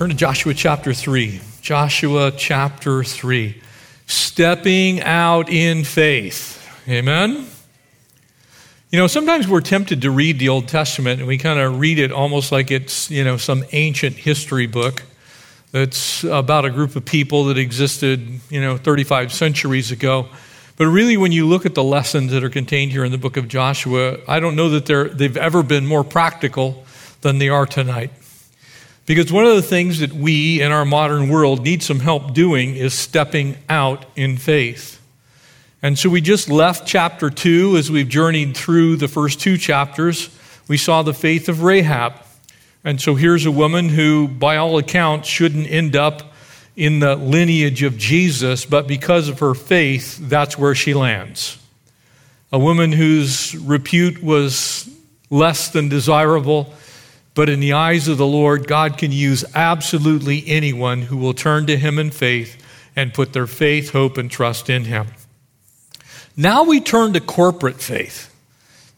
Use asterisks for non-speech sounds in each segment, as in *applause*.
Turn to Joshua chapter 3. Joshua chapter 3. Stepping out in faith. Amen? You know, sometimes we're tempted to read the Old Testament and we kind of read it almost like it's, you know, some ancient history book that's about a group of people that existed, you know, 35 centuries ago. But really, when you look at the lessons that are contained here in the book of Joshua, I don't know that they've ever been more practical than they are tonight. Because one of the things that we in our modern world need some help doing is stepping out in faith. And so we just left chapter 2 as we've journeyed through the first two chapters. We saw the faith of Rahab. And so here's a woman who, by all accounts, shouldn't end up in the lineage of Jesus, but because of her faith, that's where she lands. A woman whose repute was less than desirable but in the eyes of the Lord, God can use absolutely anyone who will turn to Him in faith and put their faith, hope, and trust in Him. Now we turn to corporate faith.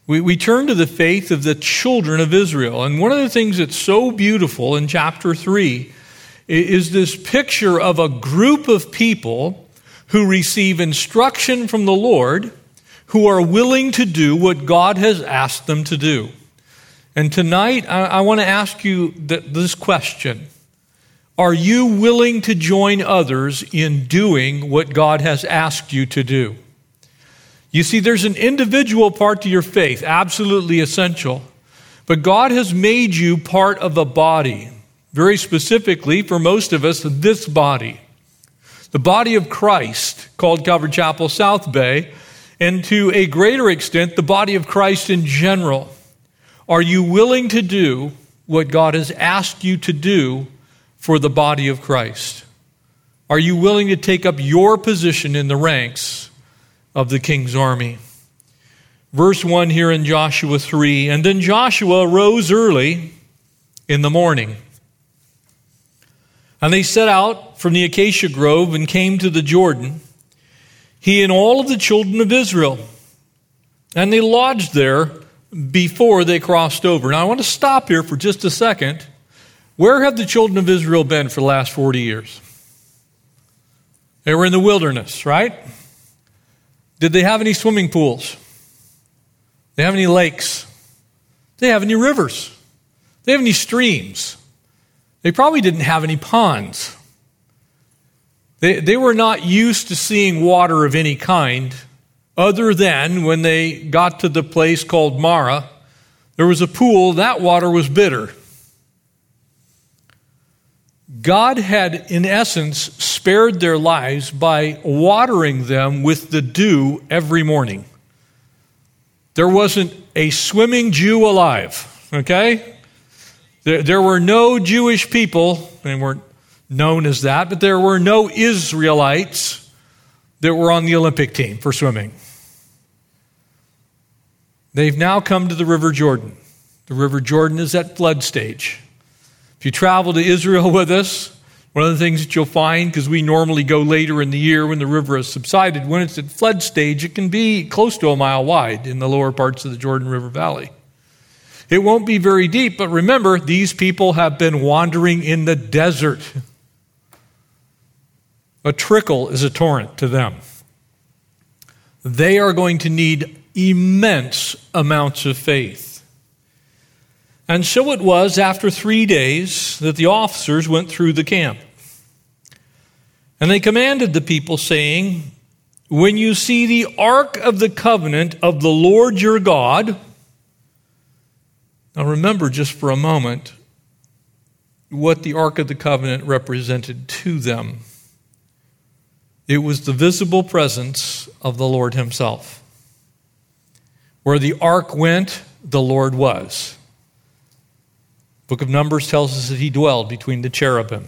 We, we turn to the faith of the children of Israel. And one of the things that's so beautiful in chapter 3 is this picture of a group of people who receive instruction from the Lord who are willing to do what God has asked them to do. And tonight, I, I want to ask you th- this question Are you willing to join others in doing what God has asked you to do? You see, there's an individual part to your faith, absolutely essential. But God has made you part of a body. Very specifically, for most of us, this body. The body of Christ, called Calvary Chapel South Bay, and to a greater extent, the body of Christ in general. Are you willing to do what God has asked you to do for the body of Christ? Are you willing to take up your position in the ranks of the king's army? Verse 1 here in Joshua 3 And then Joshua rose early in the morning. And they set out from the acacia grove and came to the Jordan, he and all of the children of Israel. And they lodged there before they crossed over. Now, I want to stop here for just a second. Where have the children of Israel been for the last 40 years? They were in the wilderness, right? Did they have any swimming pools? They have any lakes? They have any rivers? They have any streams? They probably didn't have any ponds. They, they were not used to seeing water of any kind other than when they got to the place called Marah, there was a pool, that water was bitter. God had, in essence, spared their lives by watering them with the dew every morning. There wasn't a swimming Jew alive, okay? There, were no Jewish people, they weren't known as that, but there were no Israelites that were on the Olympic team for swimming. They've now come to the River Jordan. The River Jordan is at flood stage. If you travel to Israel *laughs* with us, one of the things that you'll find, because we normally go later in the year when the river has subsided, when it's at flood stage, it can be close to a mile wide in the lower parts of the Jordan River Valley. It won't be very deep, but remember, these people have been wandering in the desert. *laughs* A trickle is a torrent to them. They are going to need immense amounts of faith. And so it was after three days that the officers went through the camp. And they commanded the people, saying, When you see the ark of the covenant of the Lord your God, now remember just for a moment what the ark of the covenant represented to them. It was the visible presence of the Lord Himself. Where the ark went, the Lord was. Book of Numbers tells us that he dwelled between the cherubim.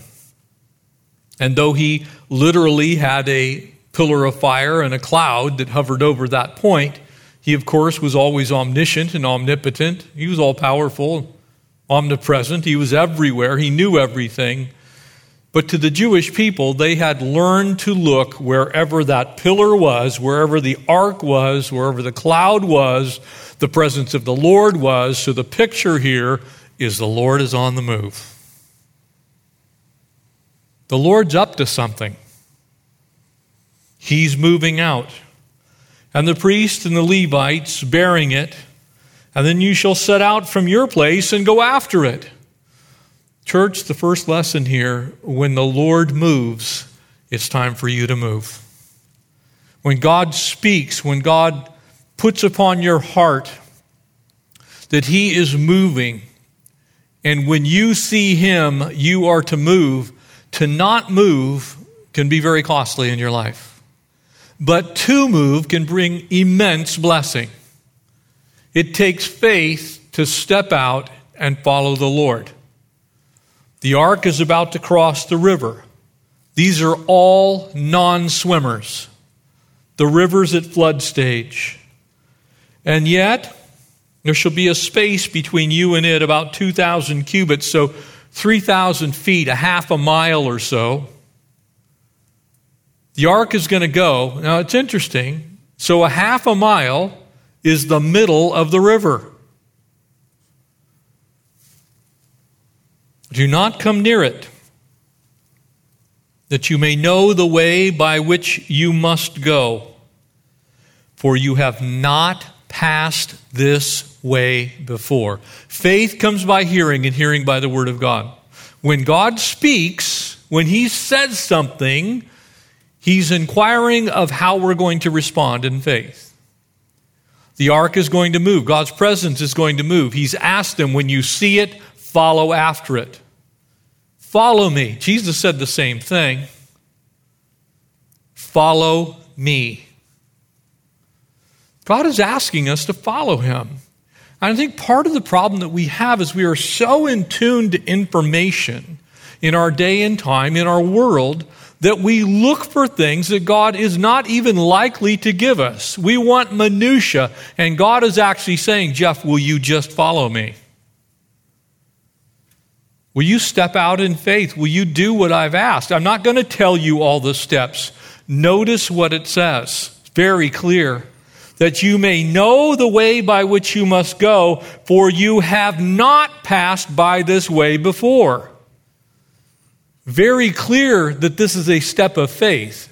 And though he literally had a pillar of fire and a cloud that hovered over that point, he, of course, was always omniscient and omnipotent. He was all powerful, omnipresent. He was everywhere. He knew everything. But to the Jewish people, they had learned to look wherever that pillar was, wherever the ark was, wherever the cloud was, the presence of the Lord was. So the picture here is the Lord is on the move. The Lord's up to something. He's moving out. And the priests and the Levites bearing it, and then you shall set out from your place and go after it. Church, the first lesson here when the Lord moves, it's time for you to move. When God speaks, when God puts upon your heart that He is moving, and when you see Him, you are to move, to not move can be very costly in your life. But to move can bring immense blessing. It takes faith to step out and follow the Lord. The ark is about to cross the river. These are all non swimmers. The river's at flood stage. And yet, there shall be a space between you and it about 2,000 cubits, so 3,000 feet, a half a mile or so. The ark is going to go. Now, it's interesting. So, a half a mile is the middle of the river. Do not come near it, that you may know the way by which you must go, for you have not passed this way before. Faith comes by hearing, and hearing by the Word of God. When God speaks, when He says something, He's inquiring of how we're going to respond in faith. The ark is going to move. God's presence is going to move. He's asked them, when you see it, follow after it. Follow me. Jesus said the same thing. Follow me. God is asking us to follow him. And I think part of the problem that we have is we are so in tune to information in our day and time, in our world, that we look for things that God is not even likely to give us. We want minutia, and God is actually saying, Jeff, will you just follow me? Will you step out in faith? Will you do what I've asked? I'm not going to tell you all the steps. Notice what it says. It's very clear that you may know the way by which you must go, for you have not passed by this way before. Very clear that this is a step of faith.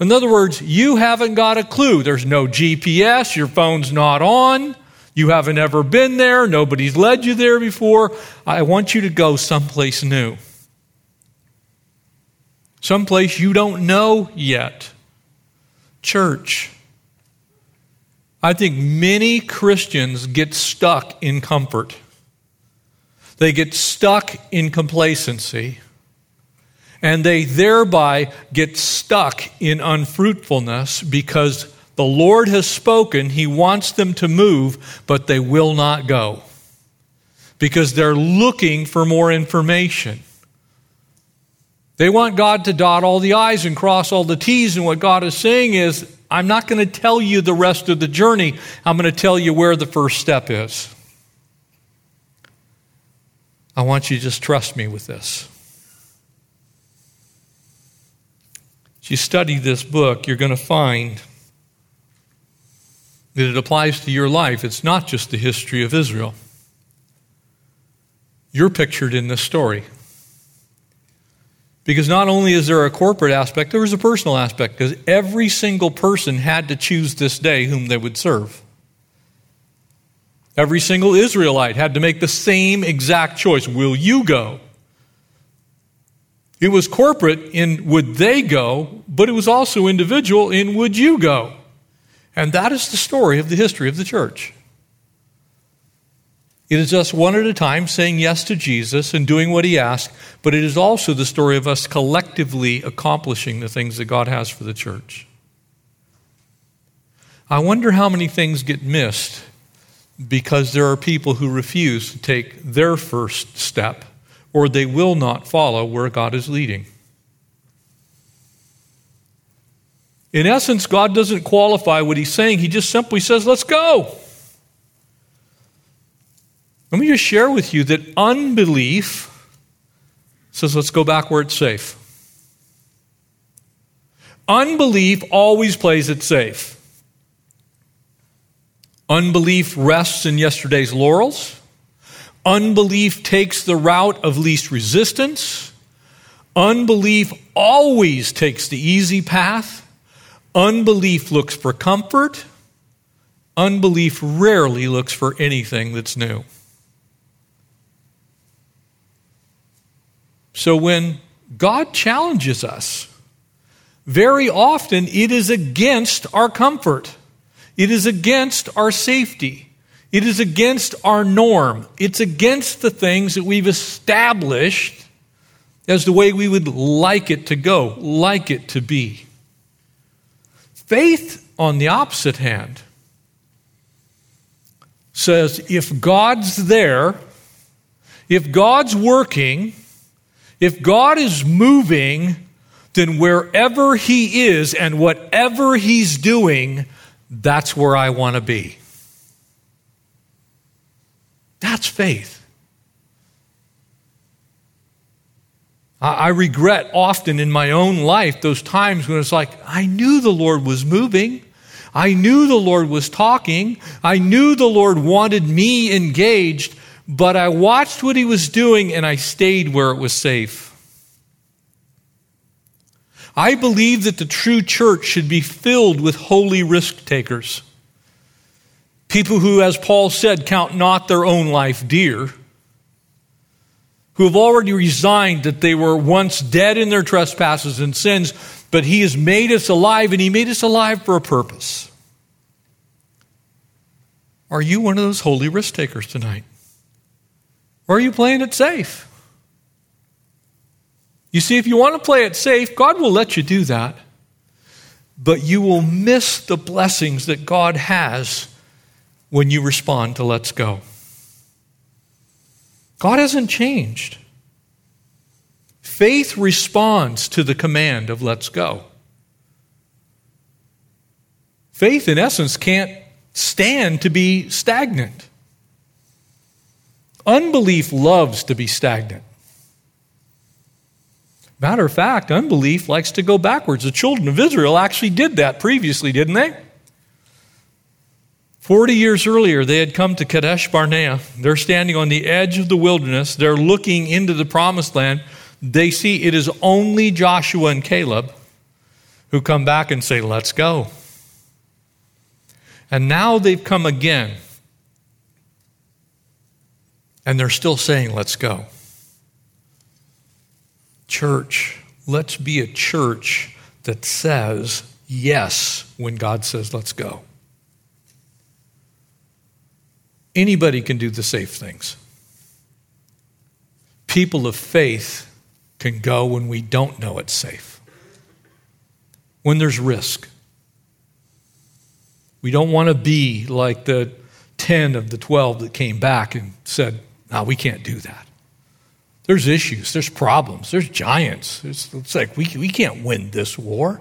In other words, you haven't got a clue. There's no GPS, your phone's not on, you haven't ever been there, nobody's led you there before. I want you to go someplace new. Someplace you don't know yet. Church. I think many Christians get stuck in comfort. They get stuck in complacency. And they thereby get stuck in unfruitfulness because the Lord has spoken. He wants them to move, but they will not go because they're looking for more information. They want God to dot all the I's and cross all the T's, and what God is saying is, I'm not going to tell you the rest of the journey. I'm going to tell you where the first step is. I want you to just trust me with this. As you study this book, you're going to find that it applies to your life. It's not just the history of Israel. You're pictured in this story. Because not only is there a corporate aspect, there was a personal aspect, because every single person had to choose this day whom they would serve. Every single Israelite had to make the same exact choice. Will you go? It was corporate in would they go, but it was also individual in would you go? And that is the story of the history of the church. It is us one at a time saying yes to Jesus and doing what he asked, but it is also the story of us collectively accomplishing the things that God has for the church. I wonder how many things get missed because there are people who refuse to take their first step or they will not follow where God is leading. In essence, God doesn't qualify what he's saying, he just simply says, let's go. Let me just share with you that unbelief says, let's go back where it's safe. Unbelief always plays it safe. Unbelief rests in yesterday's laurels. Unbelief takes the route of least resistance. Unbelief always takes the easy path. Unbelief looks for comfort. Unbelief rarely looks for anything that's new. So when God challenges us, very often it is against our comfort, it is against our safety. It is against our norm. It's against the things that we've established as the way we would like it to go, like it to be. Faith, on the opposite hand, says if God's there, if God's working, if God is moving, then wherever He is and whatever He's doing, that's where I want to be. That's faith. I regret often in my own life those times when it's like, I knew the Lord was moving. I knew the Lord was talking. I knew the Lord wanted me engaged, but I watched what He was doing and I stayed where it was safe. I believe that the true church should be filled with holy risk takers. People who, as Paul said, count not their own life dear who have already resigned that they were once dead in their trespasses and sins, but He has made us alive, and He made us alive for a purpose. Are you one of those holy risk takers tonight? Or are you playing it safe? You see, if you want to play it safe, God will let you do that. But you will miss the blessings that God has when you respond to let's go. God hasn't changed. Faith responds to the command of let's go. Faith, in essence, can't stand to be stagnant. Unbelief loves to be stagnant. Matter of fact, unbelief likes to go backwards. The children of Israel actually did that previously, didn't they? Forty years earlier, they had come to Kadesh Barnea. They're standing on the edge of the wilderness. They're looking into the promised land. They see it is only Joshua and Caleb who come back and say, Let's go. And now they've come again. And they're still saying, Let's go. Church, let's be a church that says yes when God says, Let's go. Anybody can do the safe things. People of faith can go when we don't know it's safe, when there's risk. We don't want to be like the 10 of the 12 that came back and said, No, we can't do that. There's issues, there's problems, there's giants. It's, it's like we, we can't win this war.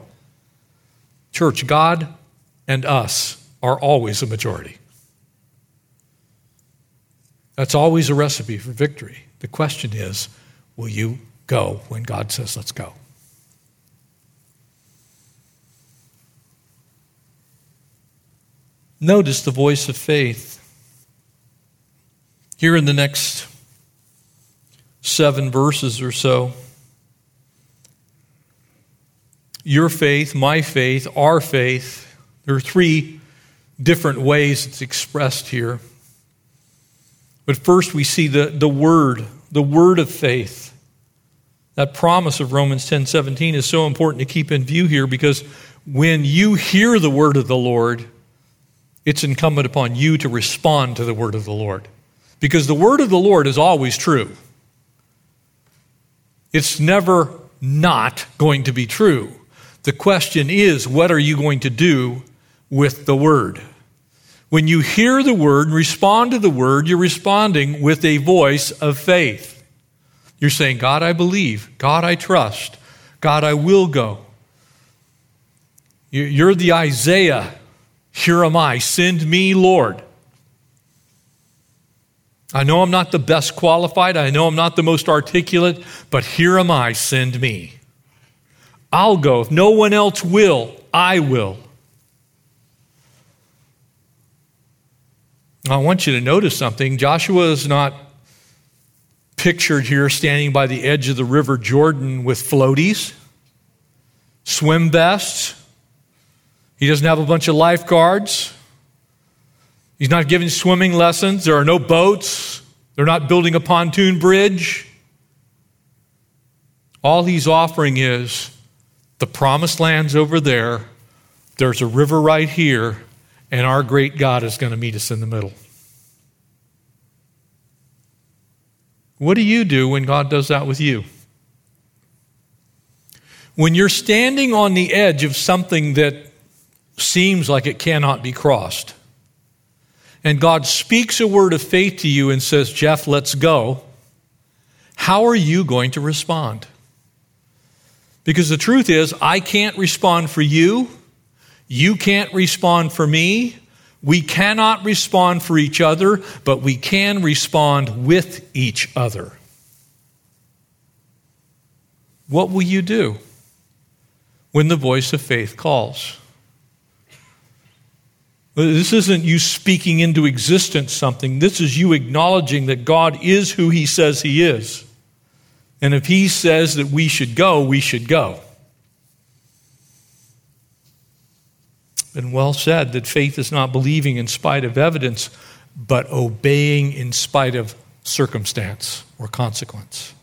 Church, God and us are always a majority. That's always a recipe for victory. The question is will you go when God says, let's go? Notice the voice of faith. Here in the next seven verses or so, your faith, my faith, our faith, there are three different ways it's expressed here. But first, we see the, the word, the word of faith. That promise of Romans 10 17 is so important to keep in view here because when you hear the word of the Lord, it's incumbent upon you to respond to the word of the Lord. Because the word of the Lord is always true. It's never not going to be true. The question is, what are you going to do with the word? When you hear the word and respond to the word, you're responding with a voice of faith. You're saying, God, I believe. God, I trust. God, I will go. You're the Isaiah. Here am I. Send me, Lord. I know I'm not the best qualified. I know I'm not the most articulate, but here am I. Send me. I'll go. If no one else will, I will. I want you to notice something. Joshua is not pictured here standing by the edge of the River Jordan with floaties, swim vests. He doesn't have a bunch of lifeguards. He's not giving swimming lessons. There are no boats. They're not building a pontoon bridge. All he's offering is the promised land's over there. There's a river right here, and our great God is going to meet us in the middle. What do you do when God does that with you? When you're standing on the edge of something that seems like it cannot be crossed, and God speaks a word of faith to you and says, Jeff, let's go, how are you going to respond? Because the truth is, I can't respond for you. You can't respond for me. We cannot respond for each other, but we can respond with each other. What will you do when the voice of faith calls? This isn't you speaking into existence something. This is you acknowledging that God is who He says He is. And if He says that we should go, we should go. Been well said that faith is not believing in spite of evidence, but obeying in spite of circumstance or consequence.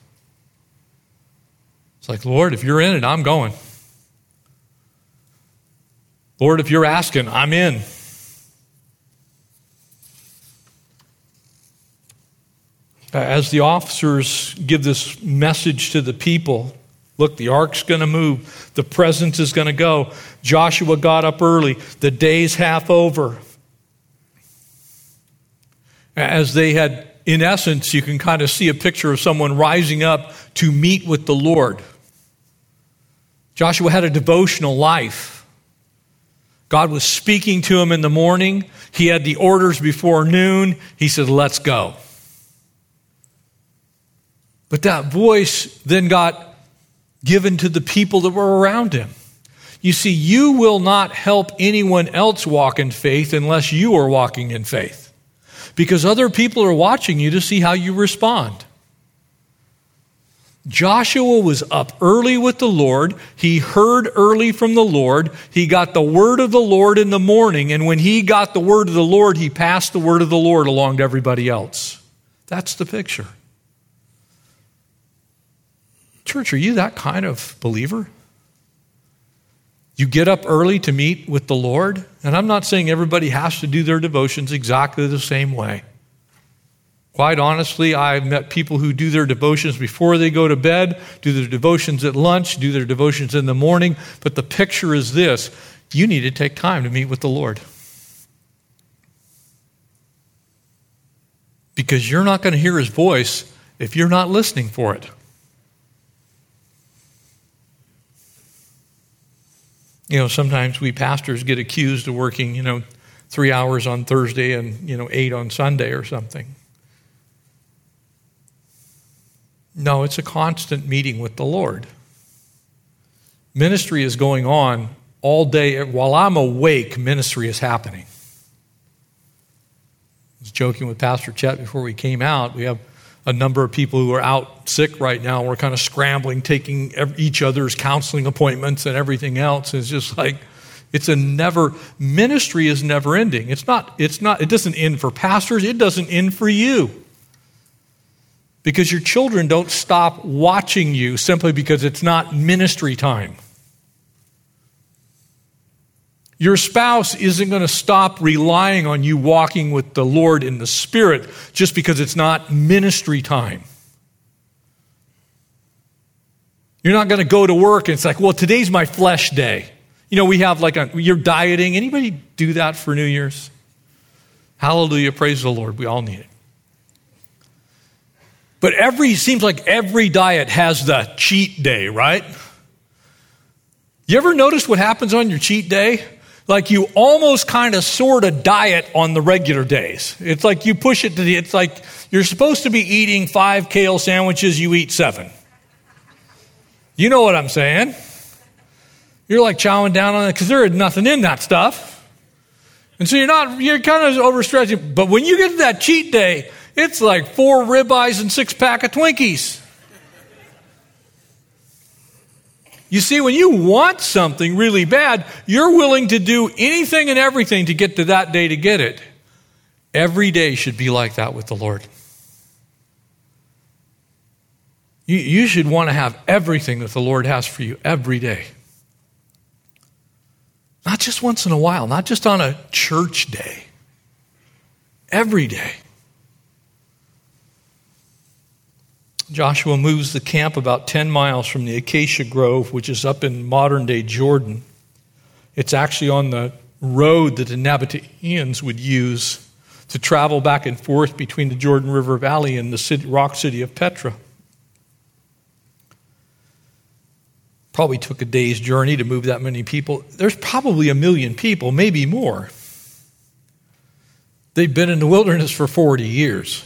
It's like, Lord, if you're in it, I'm going. Lord, if you're asking, I'm in. As the officers give this message to the people, look, the ark's going to move, the presence is going to go. Joshua got up early, the day's half over. As they had, in essence, you can kind of see a picture of someone rising up to meet with the Lord. Joshua had a devotional life. God was speaking to him in the morning. He had the orders before noon. He said, Let's go. But that voice then got given to the people that were around him. You see, you will not help anyone else walk in faith unless you are walking in faith. Because other people are watching you to see how you respond. Joshua was up early with the Lord. He heard early from the Lord. He got the word of the Lord in the morning. And when he got the word of the Lord, he passed the word of the Lord along to everybody else. That's the picture. Church, are you that kind of believer? You get up early to meet with the Lord, and I'm not saying everybody has to do their devotions exactly the same way. Quite honestly, I've met people who do their devotions before they go to bed, do their devotions at lunch, do their devotions in the morning, but the picture is this you need to take time to meet with the Lord. Because you're not going to hear his voice if you're not listening for it. You know, sometimes we pastors get accused of working, you know, three hours on Thursday and, you know, eight on Sunday or something. No, it's a constant meeting with the Lord. Ministry is going on all day. While I'm awake, ministry is happening. I was joking with Pastor Chet before we came out. We have a number of people who are out sick right now. We're kind of scrambling, taking each other's counseling appointments and everything else. It's just like, it's a never, ministry is never ending. It's not, it's not, it doesn't end for pastors, it doesn't end for you. Because your children don't stop watching you simply because it's not ministry time. Your spouse isn't going to stop relying on you walking with the Lord in the Spirit just because it's not ministry time. You're not going to go to work and it's like, well, today's my flesh day. You know, we have like a, you're dieting. Anybody do that for New Year's? Hallelujah. Praise the Lord. We all need it. But every, seems like every diet has the cheat day, right? You ever notice what happens on your cheat day? Like you almost kind of sort of diet on the regular days. It's like you push it to the, it's like you're supposed to be eating five kale sandwiches, you eat seven. You know what I'm saying? You're like chowing down on it because there is nothing in that stuff. And so you're not, you're kind of overstretching. But when you get to that cheat day, it's like four ribeyes and six pack of Twinkies. You see, when you want something really bad, you're willing to do anything and everything to get to that day to get it. Every day should be like that with the Lord. You, you should want to have everything that the Lord has for you every day. Not just once in a while, not just on a church day, every day. Joshua moves the camp about 10 miles from the Acacia Grove, which is up in modern day Jordan. It's actually on the road that the Nabateans would use to travel back and forth between the Jordan River Valley and the city, rock city of Petra. Probably took a day's journey to move that many people. There's probably a million people, maybe more. They've been in the wilderness for 40 years.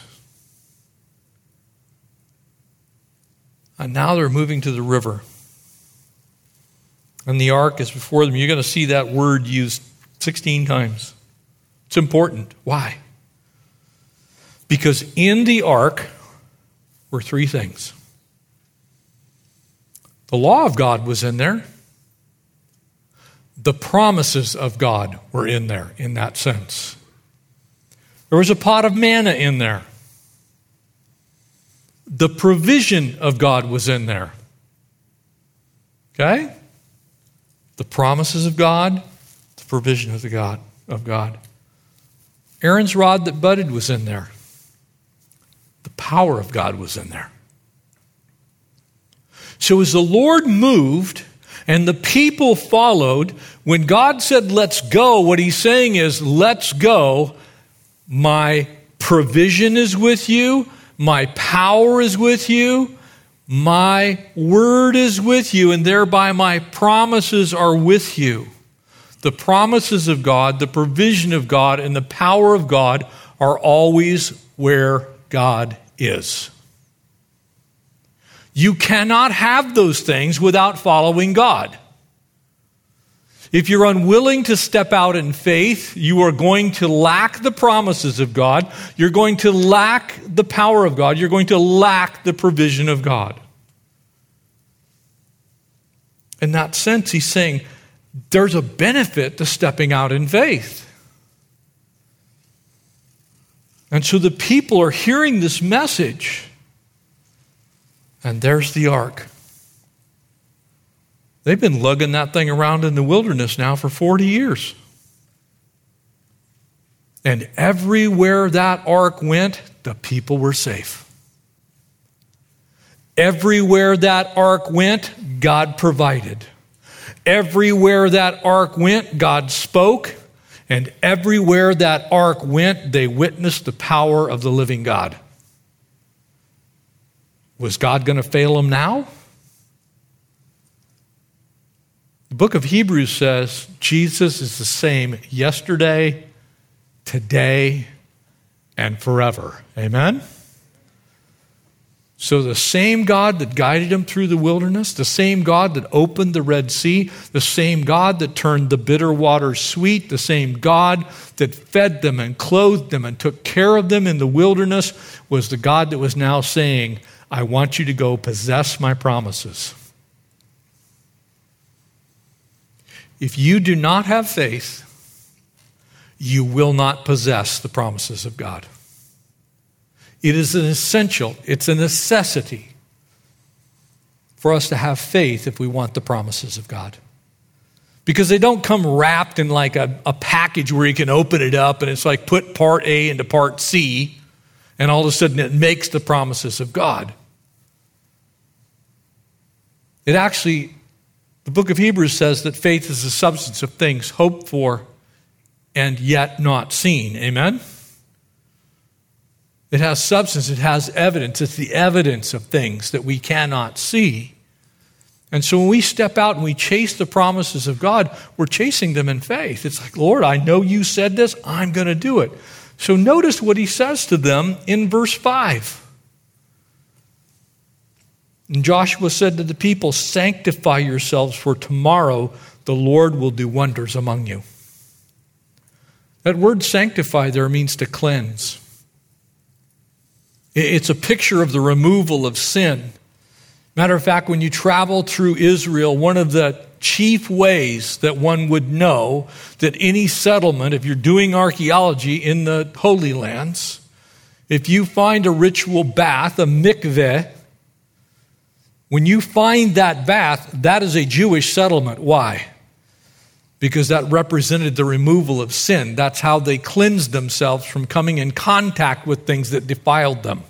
And now they're moving to the river. And the ark is before them. You're going to see that word used 16 times. It's important. Why? Because in the ark were three things the law of God was in there. The promises of God were in there in that sense. There was a pot of manna in there. The provision of God was in there. Okay? The promises of God, the provision of the God of God. Aaron's rod that budded was in there. The power of God was in there. So as the Lord moved and the people followed, when God said, let's go, what he's saying is, let's go. My provision is with you. My power is with you. My word is with you, and thereby my promises are with you. The promises of God, the provision of God, and the power of God are always where God is. You cannot have those things without following God. If you're unwilling to step out in faith, you are going to lack the promises of God. You're going to lack the power of God. You're going to lack the provision of God. In that sense, he's saying there's a benefit to stepping out in faith. And so the people are hearing this message. And there's the ark. They've been lugging that thing around in the wilderness now for 40 years. And everywhere that ark went, the people were safe. Everywhere that ark went, God provided. Everywhere that ark went, God spoke. And everywhere that ark went, they witnessed the power of the living God. Was God going to fail them now? The book of Hebrews says Jesus is the same yesterday, today, and forever. Amen? So, the same God that guided him through the wilderness, the same God that opened the Red Sea, the same God that turned the bitter water sweet, the same God that fed them and clothed them and took care of them in the wilderness was the God that was now saying, I want you to go possess my promises. If you do not have faith, you will not possess the promises of God. It is an essential, it's a necessity for us to have faith if we want the promises of God. Because they don't come wrapped in like a, a package where you can open it up and it's like put part A into part C, and all of a sudden it makes the promises of God. It actually, the book of Hebrews says that faith is the substance of things hoped for and yet not seen. Amen? It has substance, it has evidence. It's the evidence of things that we cannot see. And so when we step out and we chase the promises of God, we're chasing them in faith. It's like, Lord, I know you said this, I'm going to do it. So notice what he says to them in verse 5. And Joshua said to the people, Sanctify yourselves, for tomorrow the Lord will do wonders among you. That word sanctify there means to cleanse. It's a picture of the removal of sin. Matter of fact, when you travel through Israel, one of the chief ways that one would know that any settlement, if you're doing archaeology in the Holy Lands, if you find a ritual bath, a mikveh, when you find that bath, that is a Jewish settlement. Why? Because that represented the removal of sin. That's how they cleansed themselves from coming in contact with things that defiled them.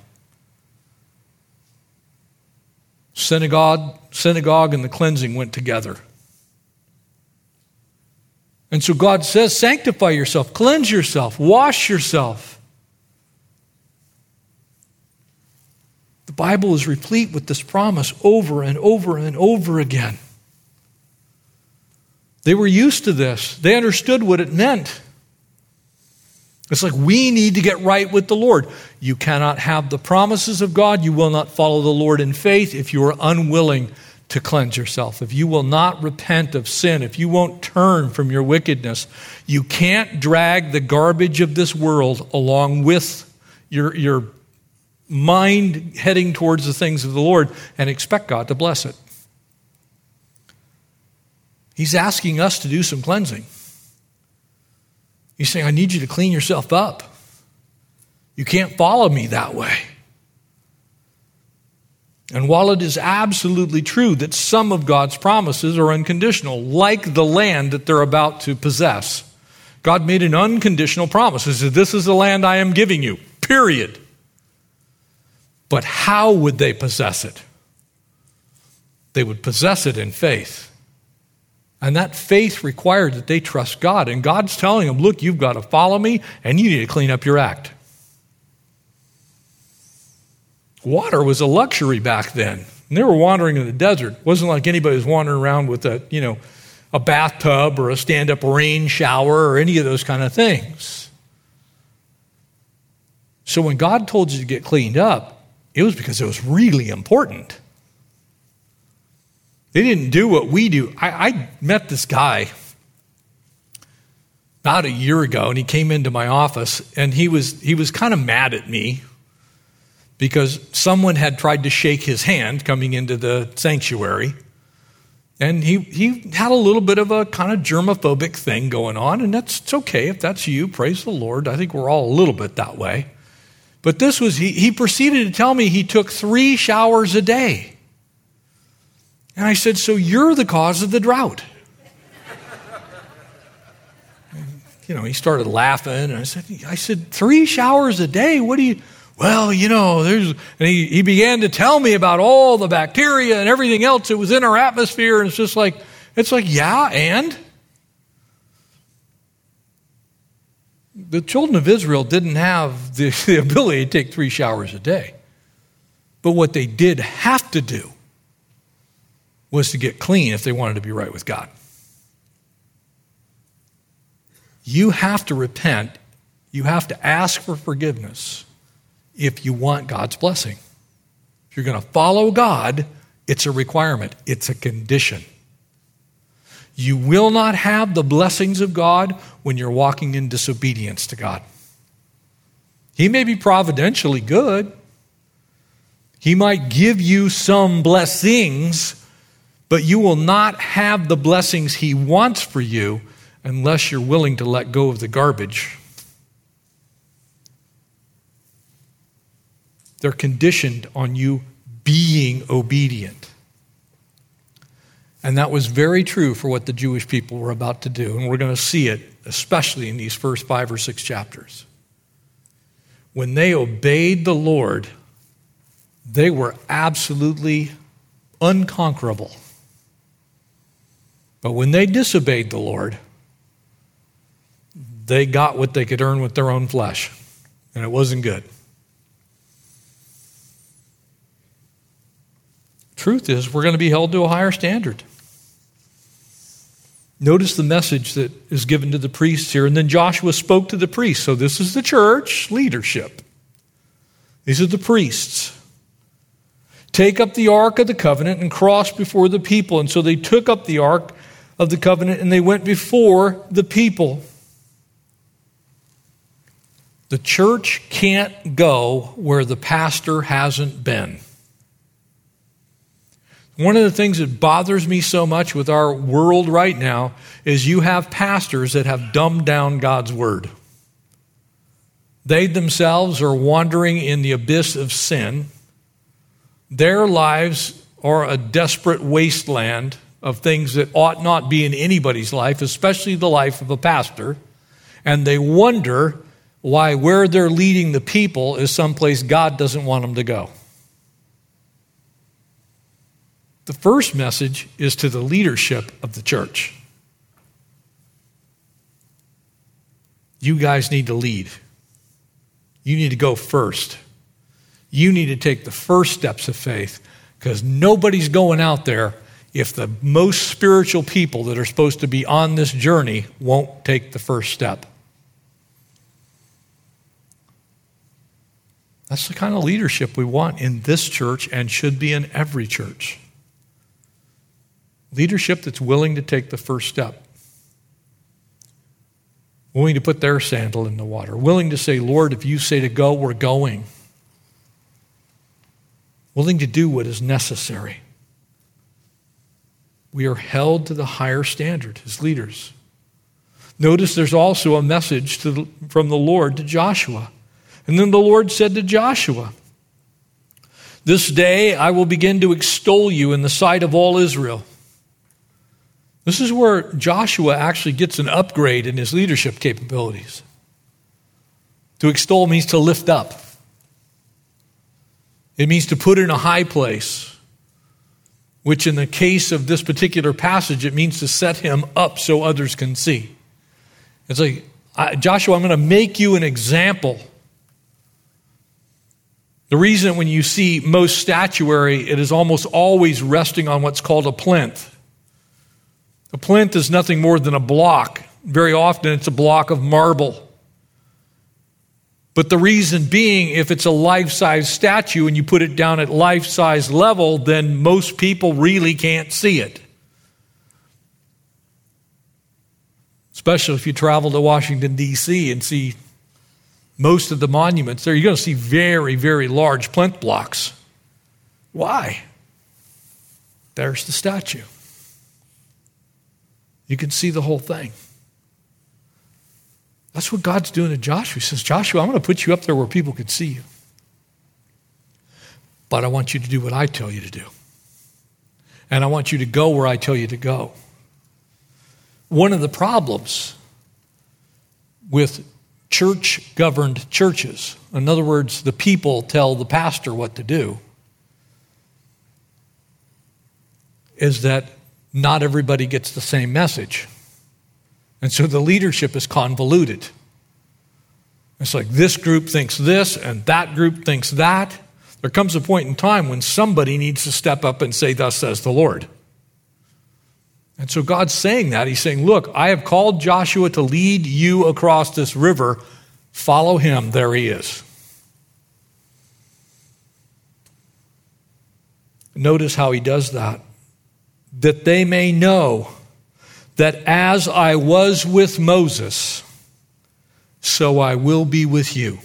Synagogue, synagogue and the cleansing went together. And so God says, sanctify yourself, cleanse yourself, wash yourself. Bible is replete with this promise over and over and over again. They were used to this, they understood what it meant. It's like we need to get right with the Lord. You cannot have the promises of God. You will not follow the Lord in faith if you are unwilling to cleanse yourself. If you will not repent of sin, if you won't turn from your wickedness, you can't drag the garbage of this world along with your, your mind heading towards the things of the Lord and expect God to bless it. He's asking us to do some cleansing. He's saying, I need you to clean yourself up. You can't follow me that way. And while it is absolutely true that some of God's promises are unconditional, like the land that they're about to possess, God made an unconditional promise. He said, This is the land I am giving you, period. But how would they possess it? They would possess it in faith. And that faith required that they trust God. And God's telling them, look, you've got to follow me and you need to clean up your act. Water was a luxury back then. And they were wandering in the desert. It wasn't like anybody was wandering around with a, you know, a bathtub or a stand-up rain shower or any of those kind of things. So when God told you to get cleaned up, it was because it was really important. They didn't do what we do. I, I met this guy about a year ago, and he came into my office, and he was he was kind of mad at me because someone had tried to shake his hand coming into the sanctuary. And he, he had a little bit of a kind of germophobic thing going on, and that's okay if that's you. Praise the Lord. I think we're all a little bit that way. But this was, he, he proceeded to tell me he took three showers a day. And I said, So you're the cause of the drought. *laughs* you know, he started laughing, and I said, I said, three showers a day? What do you, well, you know, there's, and he, he began to tell me about all the bacteria and everything else that was in our atmosphere, and it's just like, it's like, yeah, and? The children of Israel didn't have the, *laughs* the ability to take three showers a day. But what they did have to do was to get clean if they wanted to be right with God. You have to repent. You have to ask for forgiveness if you want God's blessing. If you're going to follow God, it's a requirement, it's a condition. You will not have the blessings of God when you're walking in disobedience to God. He may be providentially good. He might give you some blessings but you will not have the blessings He wants for you unless you're willing to let go of the garbage. They're conditioned on you being obedient. And that was very true for what the Jewish people were about to do. And we're going to see it, especially in these first five or six chapters. When they obeyed the Lord, they were absolutely unconquerable. But when they disobeyed the Lord, they got what they could earn with their own flesh, and it wasn't good. Truth is, we're going to be held to a higher standard. Notice the message that is given to the priests here. And then Joshua spoke to the priests. So this is the church leadership. These are the priests. Take up the ark of the covenant and cross before the people. And so they took up the ark of the covenant and they went before the people. The church can't go where the pastor hasn't been. One of the things that bothers me so much with our world right now is you have pastors that have dumbed down God's word. They themselves are wandering in the abyss of sin. Their lives are a desperate wasteland of things that ought not be in anybody's life, especially the life of a pastor. And they wonder why where they're leading the people is someplace God doesn't want them to go. The first message is to the leadership of the church. You guys need to lead. You need to go first. You need to take the first steps of faith because nobody's going out there if the most spiritual people that are supposed to be on this journey won't take the first step. That's the kind of leadership we want in this church and should be in every church. Leadership that's willing to take the first step, willing to put their sandal in the water, willing to say, Lord, if you say to go, we're going. Willing to do what is necessary. We are held to the higher standard as leaders. Notice there's also a message the, from the Lord to Joshua. And then the Lord said to Joshua, This day I will begin to extol you in the sight of all Israel. This is where Joshua actually gets an upgrade in his leadership capabilities. To extol means to lift up, it means to put in a high place, which in the case of this particular passage, it means to set him up so others can see. It's like, Joshua, I'm going to make you an example. The reason when you see most statuary, it is almost always resting on what's called a plinth. A plinth is nothing more than a block. Very often it's a block of marble. But the reason being, if it's a life size statue and you put it down at life size level, then most people really can't see it. Especially if you travel to Washington, D.C. and see most of the monuments there, you're going to see very, very large plinth blocks. Why? There's the statue. You can see the whole thing. That's what God's doing to Joshua. He says, Joshua, I'm going to put you up there where people can see you. But I want you to do what I tell you to do. And I want you to go where I tell you to go. One of the problems with church governed churches, in other words, the people tell the pastor what to do, is that not everybody gets the same message. And so the leadership is convoluted. It's like this group thinks this and that group thinks that. There comes a point in time when somebody needs to step up and say, Thus says the Lord. And so God's saying that. He's saying, Look, I have called Joshua to lead you across this river. Follow him. There he is. Notice how he does that that they may know that as I was with Moses, so I will be with you.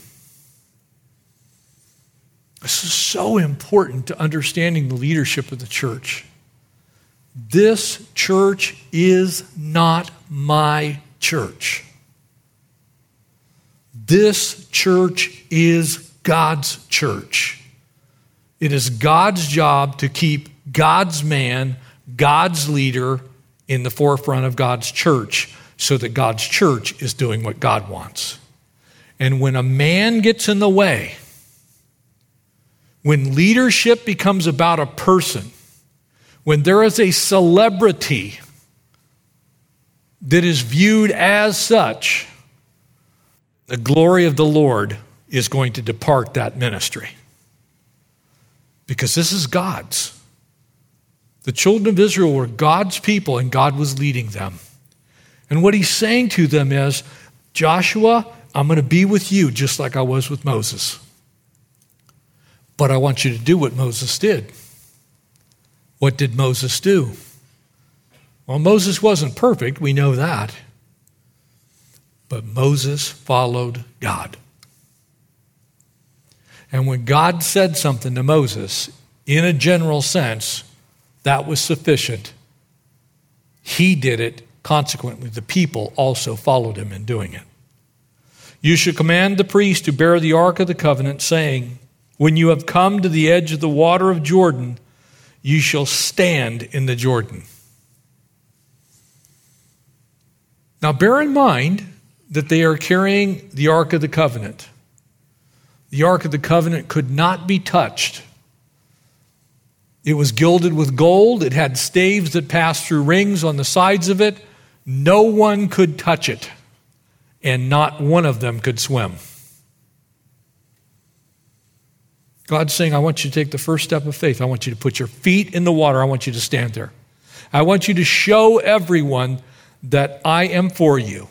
This is so important to understanding the leadership of the church. This church is not my church. This church is God's church. It is God's job to keep God's man God's leader in the forefront of God's church so that God's church is doing what God wants. And when a man gets in the way, when leadership becomes about a person, when there is a celebrity that is viewed as such, the glory of the Lord is going to depart that ministry. Because this is God's. The children of Israel were God's people, and God was leading them. And what he's saying to them is Joshua, I'm going to be with you just like I was with Moses. But I want you to do what Moses did. What did Moses do? Well, Moses wasn't perfect, we know that. But Moses followed God. And when God said something to Moses, in a general sense, that was sufficient. He did it. Consequently, the people also followed him in doing it. You should command the priest to bear the ark of the covenant, saying, When you have come to the edge of the water of Jordan, you shall stand in the Jordan. Now, bear in mind that they are carrying the Ark of the Covenant. The Ark of the Covenant could not be touched. It was gilded with gold, it had staves that passed through rings on the sides of it. No one could touch it, and not one of them could swim. God's saying, I want you to take the first step of faith. I want you to put your feet in the water. I want you to stand there. I want you to show everyone that I am for you,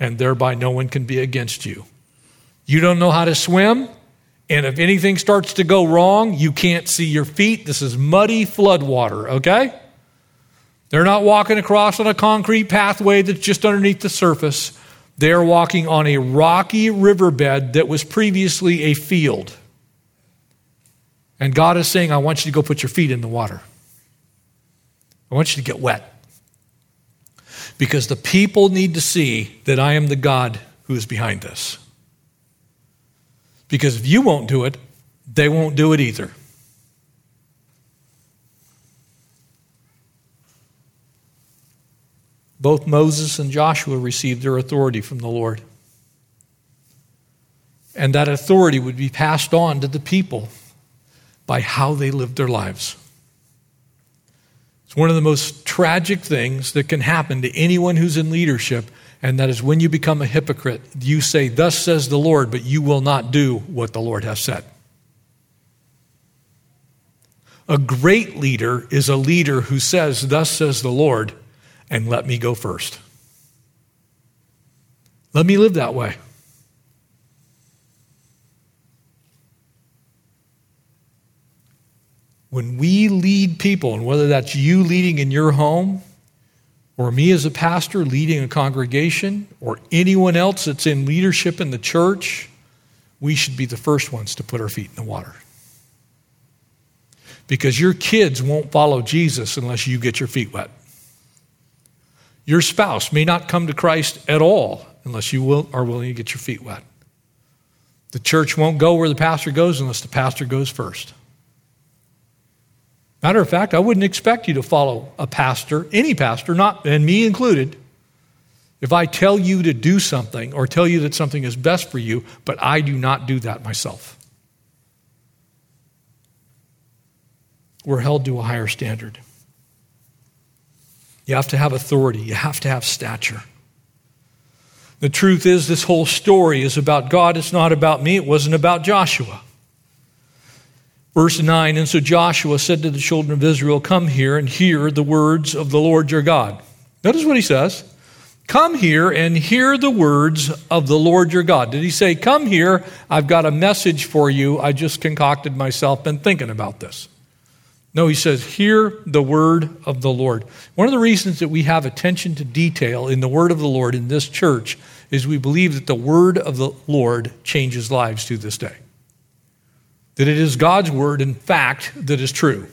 and thereby no one can be against you. You don't know how to swim, and if anything starts to go wrong, you can't see your feet. This is muddy flood water, okay? They're not walking across on a concrete pathway that's just underneath the surface. They're walking on a rocky riverbed that was previously a field. And God is saying, I want you to go put your feet in the water. I want you to get wet. Because the people need to see that I am the God who is behind this. Because if you won't do it, they won't do it either. Both Moses and Joshua received their authority from the Lord. And that authority would be passed on to the people by how they lived their lives. It's one of the most tragic things that can happen to anyone who's in leadership, and that is when you become a hypocrite, you say, Thus says the Lord, but you will not do what the Lord has said. A great leader is a leader who says, Thus says the Lord, and let me go first. Let me live that way. When we lead people, and whether that's you leading in your home, or me as a pastor leading a congregation, or anyone else that's in leadership in the church, we should be the first ones to put our feet in the water. Because your kids won't follow Jesus unless you get your feet wet. Your spouse may not come to Christ at all unless you will, are willing to get your feet wet. The church won't go where the pastor goes unless the pastor goes first. Matter of fact, I wouldn't expect you to follow a pastor, any pastor, not and me included, if I tell you to do something or tell you that something is best for you, but I do not do that myself. We're held to a higher standard. You have to have authority, you have to have stature. The truth is, this whole story is about God. It's not about me. It wasn't about Joshua. Verse 9 And so Joshua said to the children of Israel, Come here and hear the words of the Lord your God. Notice what he says. Come here and hear the words of the Lord your God. Did he say, Come here, I've got a message for you. I just concocted myself, been thinking about this. No, he says, Hear the word of the Lord. One of the reasons that we have attention to detail in the word of the Lord in this church is we believe that the word of the Lord changes lives to this day that it is God's word, in fact, that is true.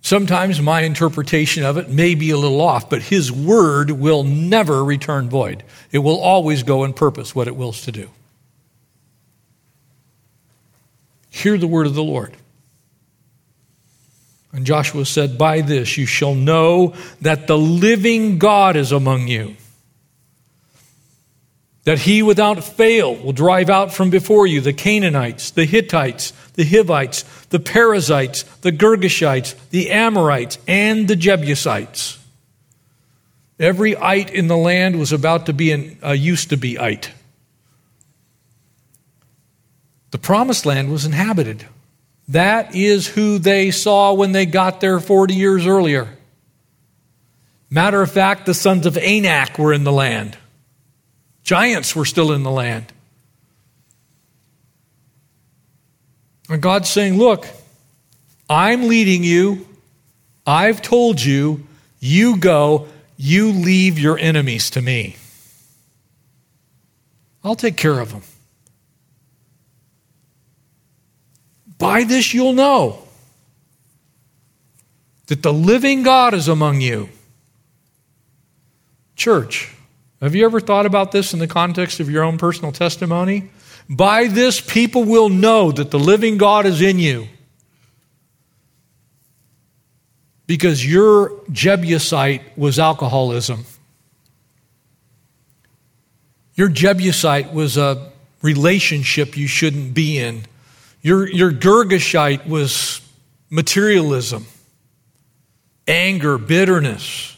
Sometimes my interpretation of it may be a little off, but His word will never return void. It will always go in purpose what it wills to do. Hear the word of the Lord. And Joshua said, By this you shall know that the living God is among you that he without fail will drive out from before you the Canaanites, the Hittites, the Hivites, the Perizzites, the Girgashites, the Amorites, and the Jebusites. Every ite in the land was about to be an, uh, used to be ite. The promised land was inhabited. That is who they saw when they got there 40 years earlier. Matter of fact, the sons of Anak were in the land. Giants were still in the land. And God's saying, Look, I'm leading you. I've told you, you go, you leave your enemies to me. I'll take care of them. By this you'll know that the living God is among you. Church, have you ever thought about this in the context of your own personal testimony? By this, people will know that the living God is in you. Because your Jebusite was alcoholism. Your Jebusite was a relationship you shouldn't be in. Your, your Girgashite was materialism, anger, bitterness.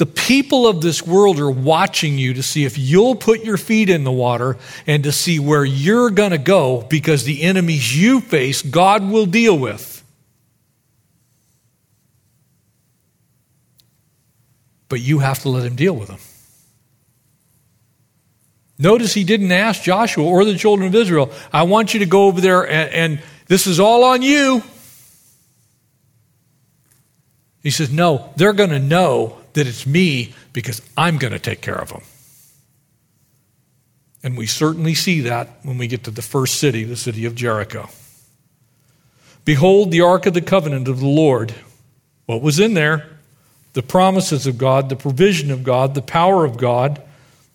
The people of this world are watching you to see if you'll put your feet in the water and to see where you're going to go because the enemies you face, God will deal with. But you have to let Him deal with them. Notice He didn't ask Joshua or the children of Israel, I want you to go over there and, and this is all on you. He says, No, they're going to know that it's me because I'm going to take care of them. And we certainly see that when we get to the first city, the city of Jericho. Behold, the ark of the covenant of the Lord. What was in there? The promises of God, the provision of God, the power of God,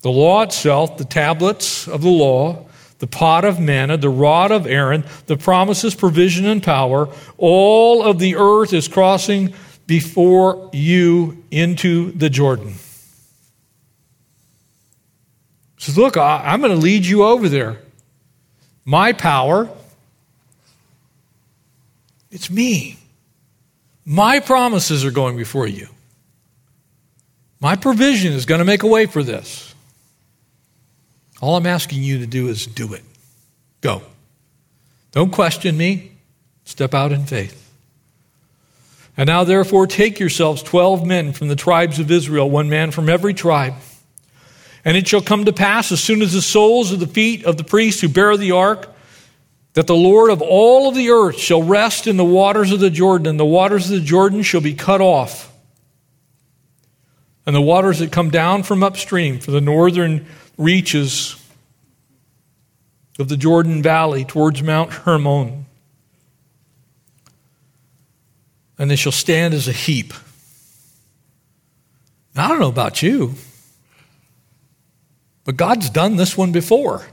the law itself, the tablets of the law, the pot of manna, the rod of Aaron, the promises, provision, and power. All of the earth is crossing before you into the Jordan. He says, Look, I, am going to lead you over there. My power, it's me. My promises are going before you. My provision is going to make a way for this. All I'm asking you to do is do it. Go. Don't question me. Step out in faith. And now, therefore, take yourselves twelve men from the tribes of Israel, one man from every tribe. And it shall come to pass, as soon as the soles of the feet of the priests who bear the ark, that the Lord of all of the earth shall rest in the waters of the Jordan, and the waters of the Jordan shall be cut off. And the waters that come down from upstream, for the northern reaches of the Jordan Valley towards Mount Hermon, and they shall stand as a heap. Now, I don't know about you, but God's done this one before.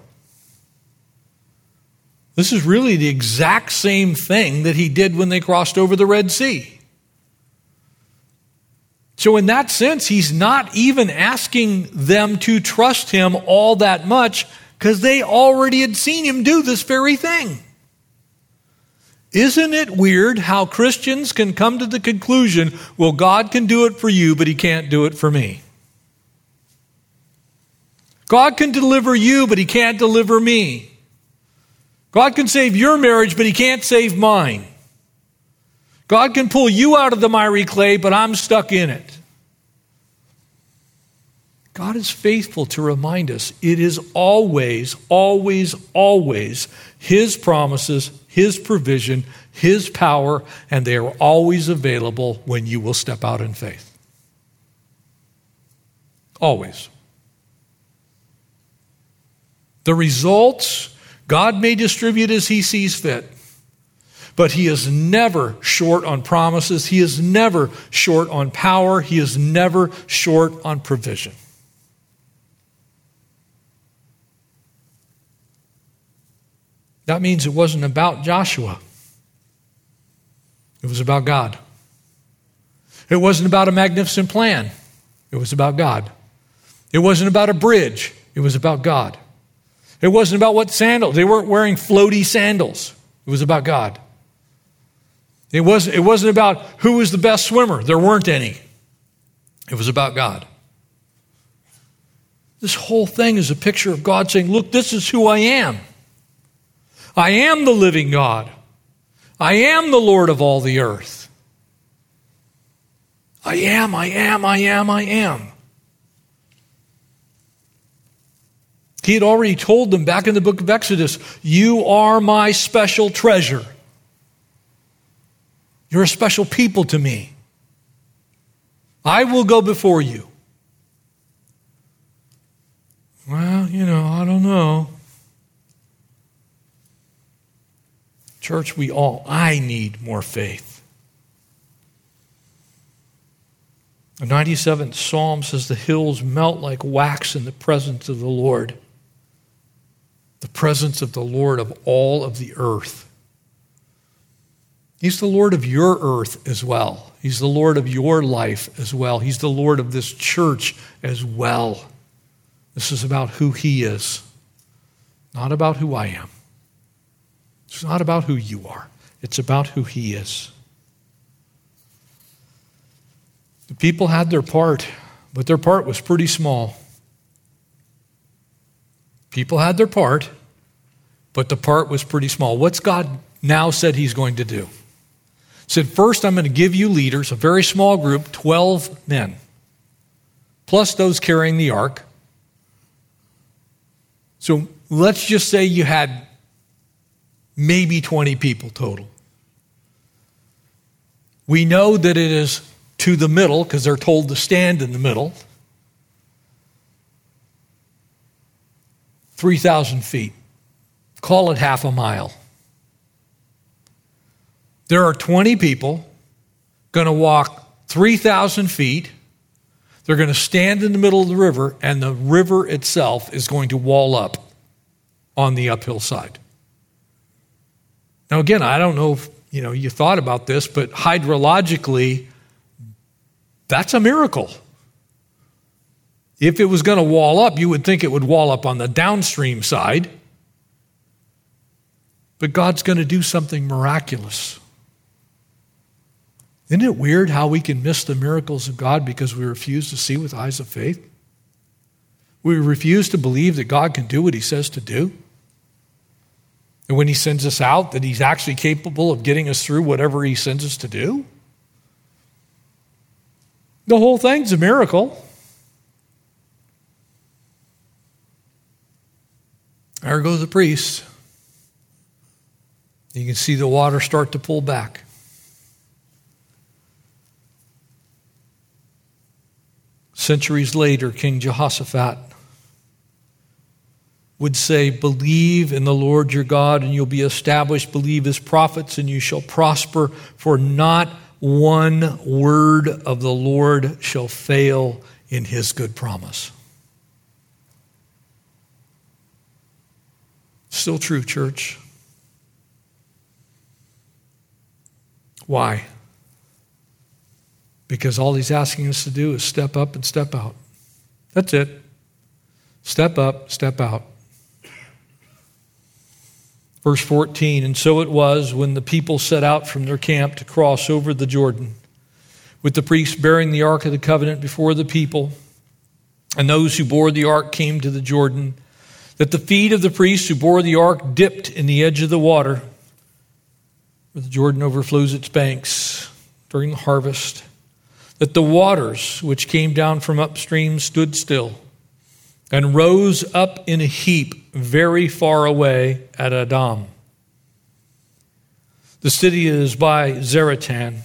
This is really the exact same thing that He did when they crossed over the Red Sea. So, in that sense, He's not even asking them to trust Him all that much because they already had seen Him do this very thing. Isn't it weird how Christians can come to the conclusion, well, God can do it for you, but He can't do it for me? God can deliver you, but He can't deliver me. God can save your marriage, but He can't save mine. God can pull you out of the miry clay, but I'm stuck in it. God is faithful to remind us it is always, always, always His promises, His provision, His power, and they are always available when you will step out in faith. Always. The results God may distribute as He sees fit. But he is never short on promises. He is never short on power. He is never short on provision. That means it wasn't about Joshua, it was about God. It wasn't about a magnificent plan, it was about God. It wasn't about a bridge, it was about God. It wasn't about what sandals, they weren't wearing floaty sandals, it was about God. It wasn't, it wasn't about who was the best swimmer, there weren't any. It was about God. This whole thing is a picture of God saying, Look, this is who I am. I am the living God. I am the Lord of all the earth. I am, I am, I am, I am. He had already told them back in the book of Exodus, You are my special treasure. You're a special people to me. I will go before you. Well, you know, I don't know. Church, we all, I need more faith. The 97th Psalm says, The hills melt like wax in the presence of the Lord, the presence of the Lord of all of the earth. He's the Lord of your earth as well. He's the Lord of your life as well. He's the Lord of this church as well. This is about who He is, not about who I am. It's not about who you are, it's about who He is. The people had their part, but their part was pretty small. People had their part, but the part was pretty small. What's God now said He's going to do? said, First, I'm going to give you leaders, a very small group, 12 men, plus those carrying the ark. So let's just say you had maybe 20 people total. We know that it is to the middle because they're told to stand in the middle. 3,000 feet. Call it half a mile. There are 20 people going to walk 3,000 feet they're going to stand in the middle of the river, and the river itself is going to wall up on the uphill side. Now, again, I don't know if you know you thought about this, but hydrologically, that's a miracle. If it was going to wall up, you would think it would wall up on the downstream side. But God's going to do something miraculous. Isn't it weird how we can miss the miracles of God because we refuse to see with eyes of faith? We refuse to believe that God can do what He says to do. And when He sends us out, that He's actually capable of getting us through whatever He sends us to do. The whole thing's a miracle. There goes the priest. You can see the water start to pull back. Centuries later, King Jehoshaphat would say, Believe in the Lord your God, and you'll be established. Believe his prophets, and you shall prosper. For not one word of the Lord shall fail in his good promise. Still true, church. Why? because all he's asking us to do is step up and step out. That's it. Step up, step out. Verse 14 And so it was when the people set out from their camp to cross over the Jordan, with the priests bearing the ark of the covenant before the people, and those who bore the ark came to the Jordan, that the feet of the priests who bore the ark dipped in the edge of the water, where the Jordan overflows its banks during the harvest that the waters which came down from upstream stood still and rose up in a heap very far away at Adam. The city is by Zaretan.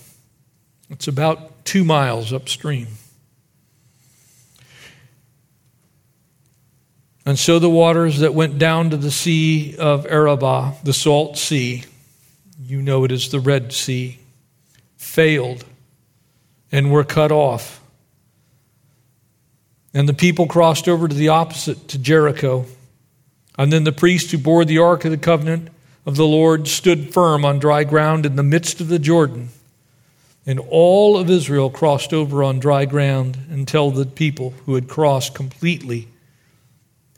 It's about two miles upstream. And so the waters that went down to the sea of Arabah, the salt sea, you know it as the Red Sea, failed and were cut off. And the people crossed over to the opposite, to Jericho. And then the priest who bore the ark of the covenant of the Lord stood firm on dry ground in the midst of the Jordan. And all of Israel crossed over on dry ground until the people who had crossed completely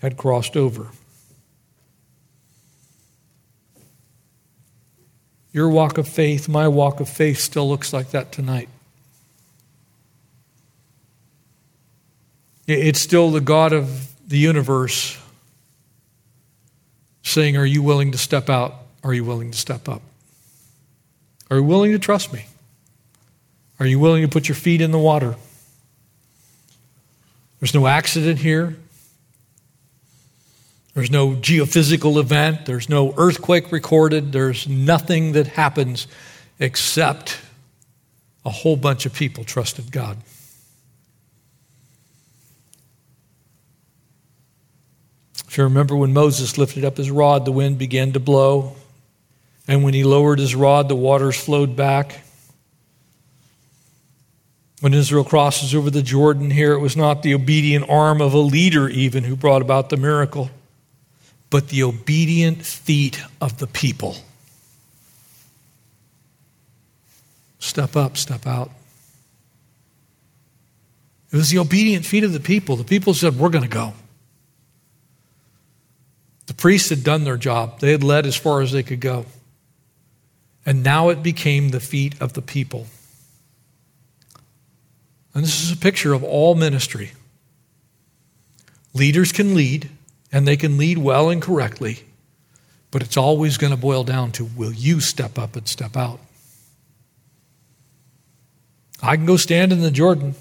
had crossed over. Your walk of faith, my walk of faith, still looks like that tonight. It's still the God of the universe saying, Are you willing to step out are you willing to step up? Are you willing to trust me? Are you willing to put your feet in the water? There's no accident here. There's no geophysical event. There's no earthquake recorded. There's nothing that happens except a whole bunch of people trusted God. If you remember when Moses lifted up his rod, the wind began to blow. And when he lowered his rod, the waters flowed back. When Israel crosses over the Jordan here, it was not the obedient arm of a leader, even, who brought about the miracle, but the obedient feet of the people. Step up, step out. It was the obedient feet of the people. The people said, We're going to go. The priests had done their job, they had led as far as they could go. And now it became the feet of the people. And this is a picture of all ministry. Leaders can lead, and they can lead well and correctly, but it's always going to boil down to will you step up and step out? I can go stand in the Jordan.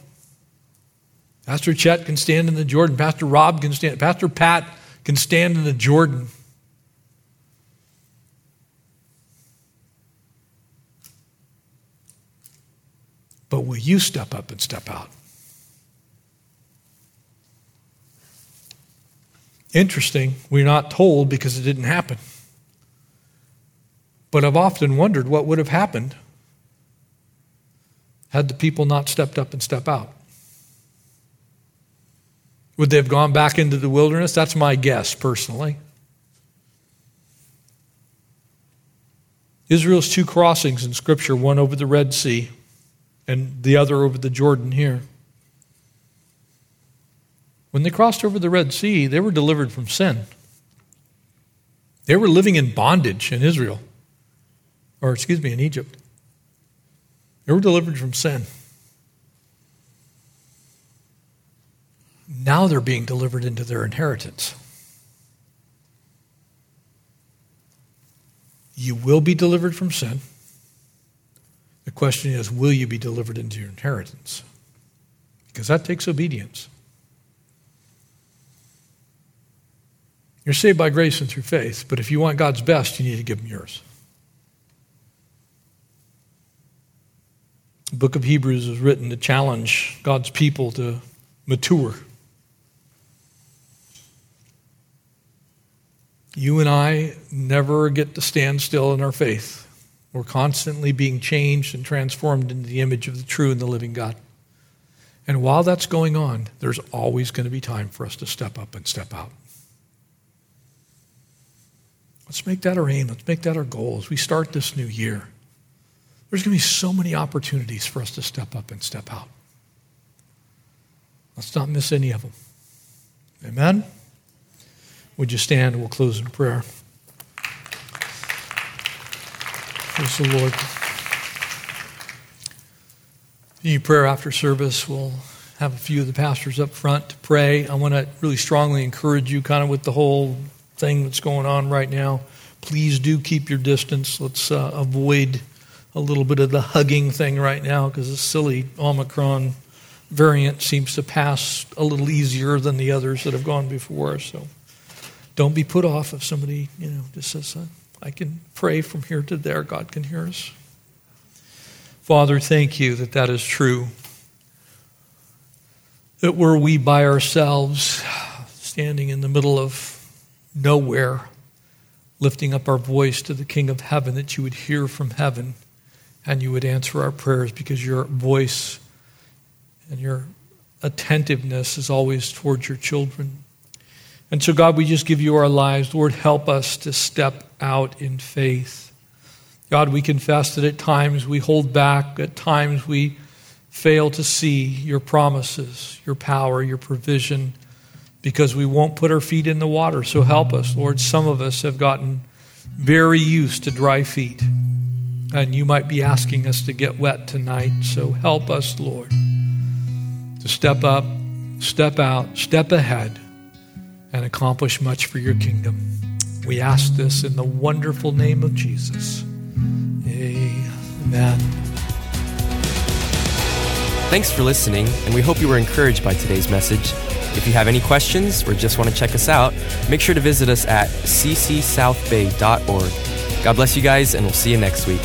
Pastor Chet can stand in the Jordan. Pastor Rob can stand. Pastor Pat can stand in the Jordan. But will you step up and step out? Interesting, we're not told because it didn't happen. But I've often wondered what would have happened had the people not stepped up and step out. Would they have gone back into the wilderness? That's my guess, personally. Israel's two crossings in Scripture, one over the Red Sea and the other over the Jordan here. When they crossed over the Red Sea, they were delivered from sin. They were living in bondage in Israel, or excuse me, in Egypt. They were delivered from sin. Now they're being delivered into their inheritance. You will be delivered from sin. The question is, will you be delivered into your inheritance? Because that takes obedience. You're saved by grace and through faith, but if you want God's best, you need to give Him yours. The book of Hebrews was written to challenge God's people to mature. You and I never get to stand still in our faith. We're constantly being changed and transformed into the image of the true and the living God. And while that's going on, there's always going to be time for us to step up and step out. Let's make that our aim. Let's make that our goal as we start this new year. There's going to be so many opportunities for us to step up and step out. Let's not miss any of them. Amen? Would you stand and we'll close in prayer? Praise the Lord. Any prayer after service, we'll have a few of the pastors up front to pray. I want to really strongly encourage you, kind of with the whole thing that's going on right now. Please do keep your distance. Let's uh, avoid a little bit of the hugging thing right now because this silly Omicron variant seems to pass a little easier than the others that have gone before. So don't be put off if somebody, you know, just says, I can pray from here to there. God can hear us. Father, thank you that that is true. That were we by ourselves, standing in the middle of nowhere, lifting up our voice to the King of heaven, that you would hear from heaven and you would answer our prayers because your voice and your attentiveness is always towards your children. And so, God, we just give you our lives. Lord, help us to step out in faith. God, we confess that at times we hold back, at times we fail to see your promises, your power, your provision, because we won't put our feet in the water. So help us, Lord. Some of us have gotten very used to dry feet, and you might be asking us to get wet tonight. So help us, Lord, to step up, step out, step ahead, and accomplish much for your kingdom. We ask this in the wonderful name of Jesus. Amen. Thanks for listening, and we hope you were encouraged by today's message. If you have any questions or just want to check us out, make sure to visit us at ccsouthbay.org. God bless you guys, and we'll see you next week.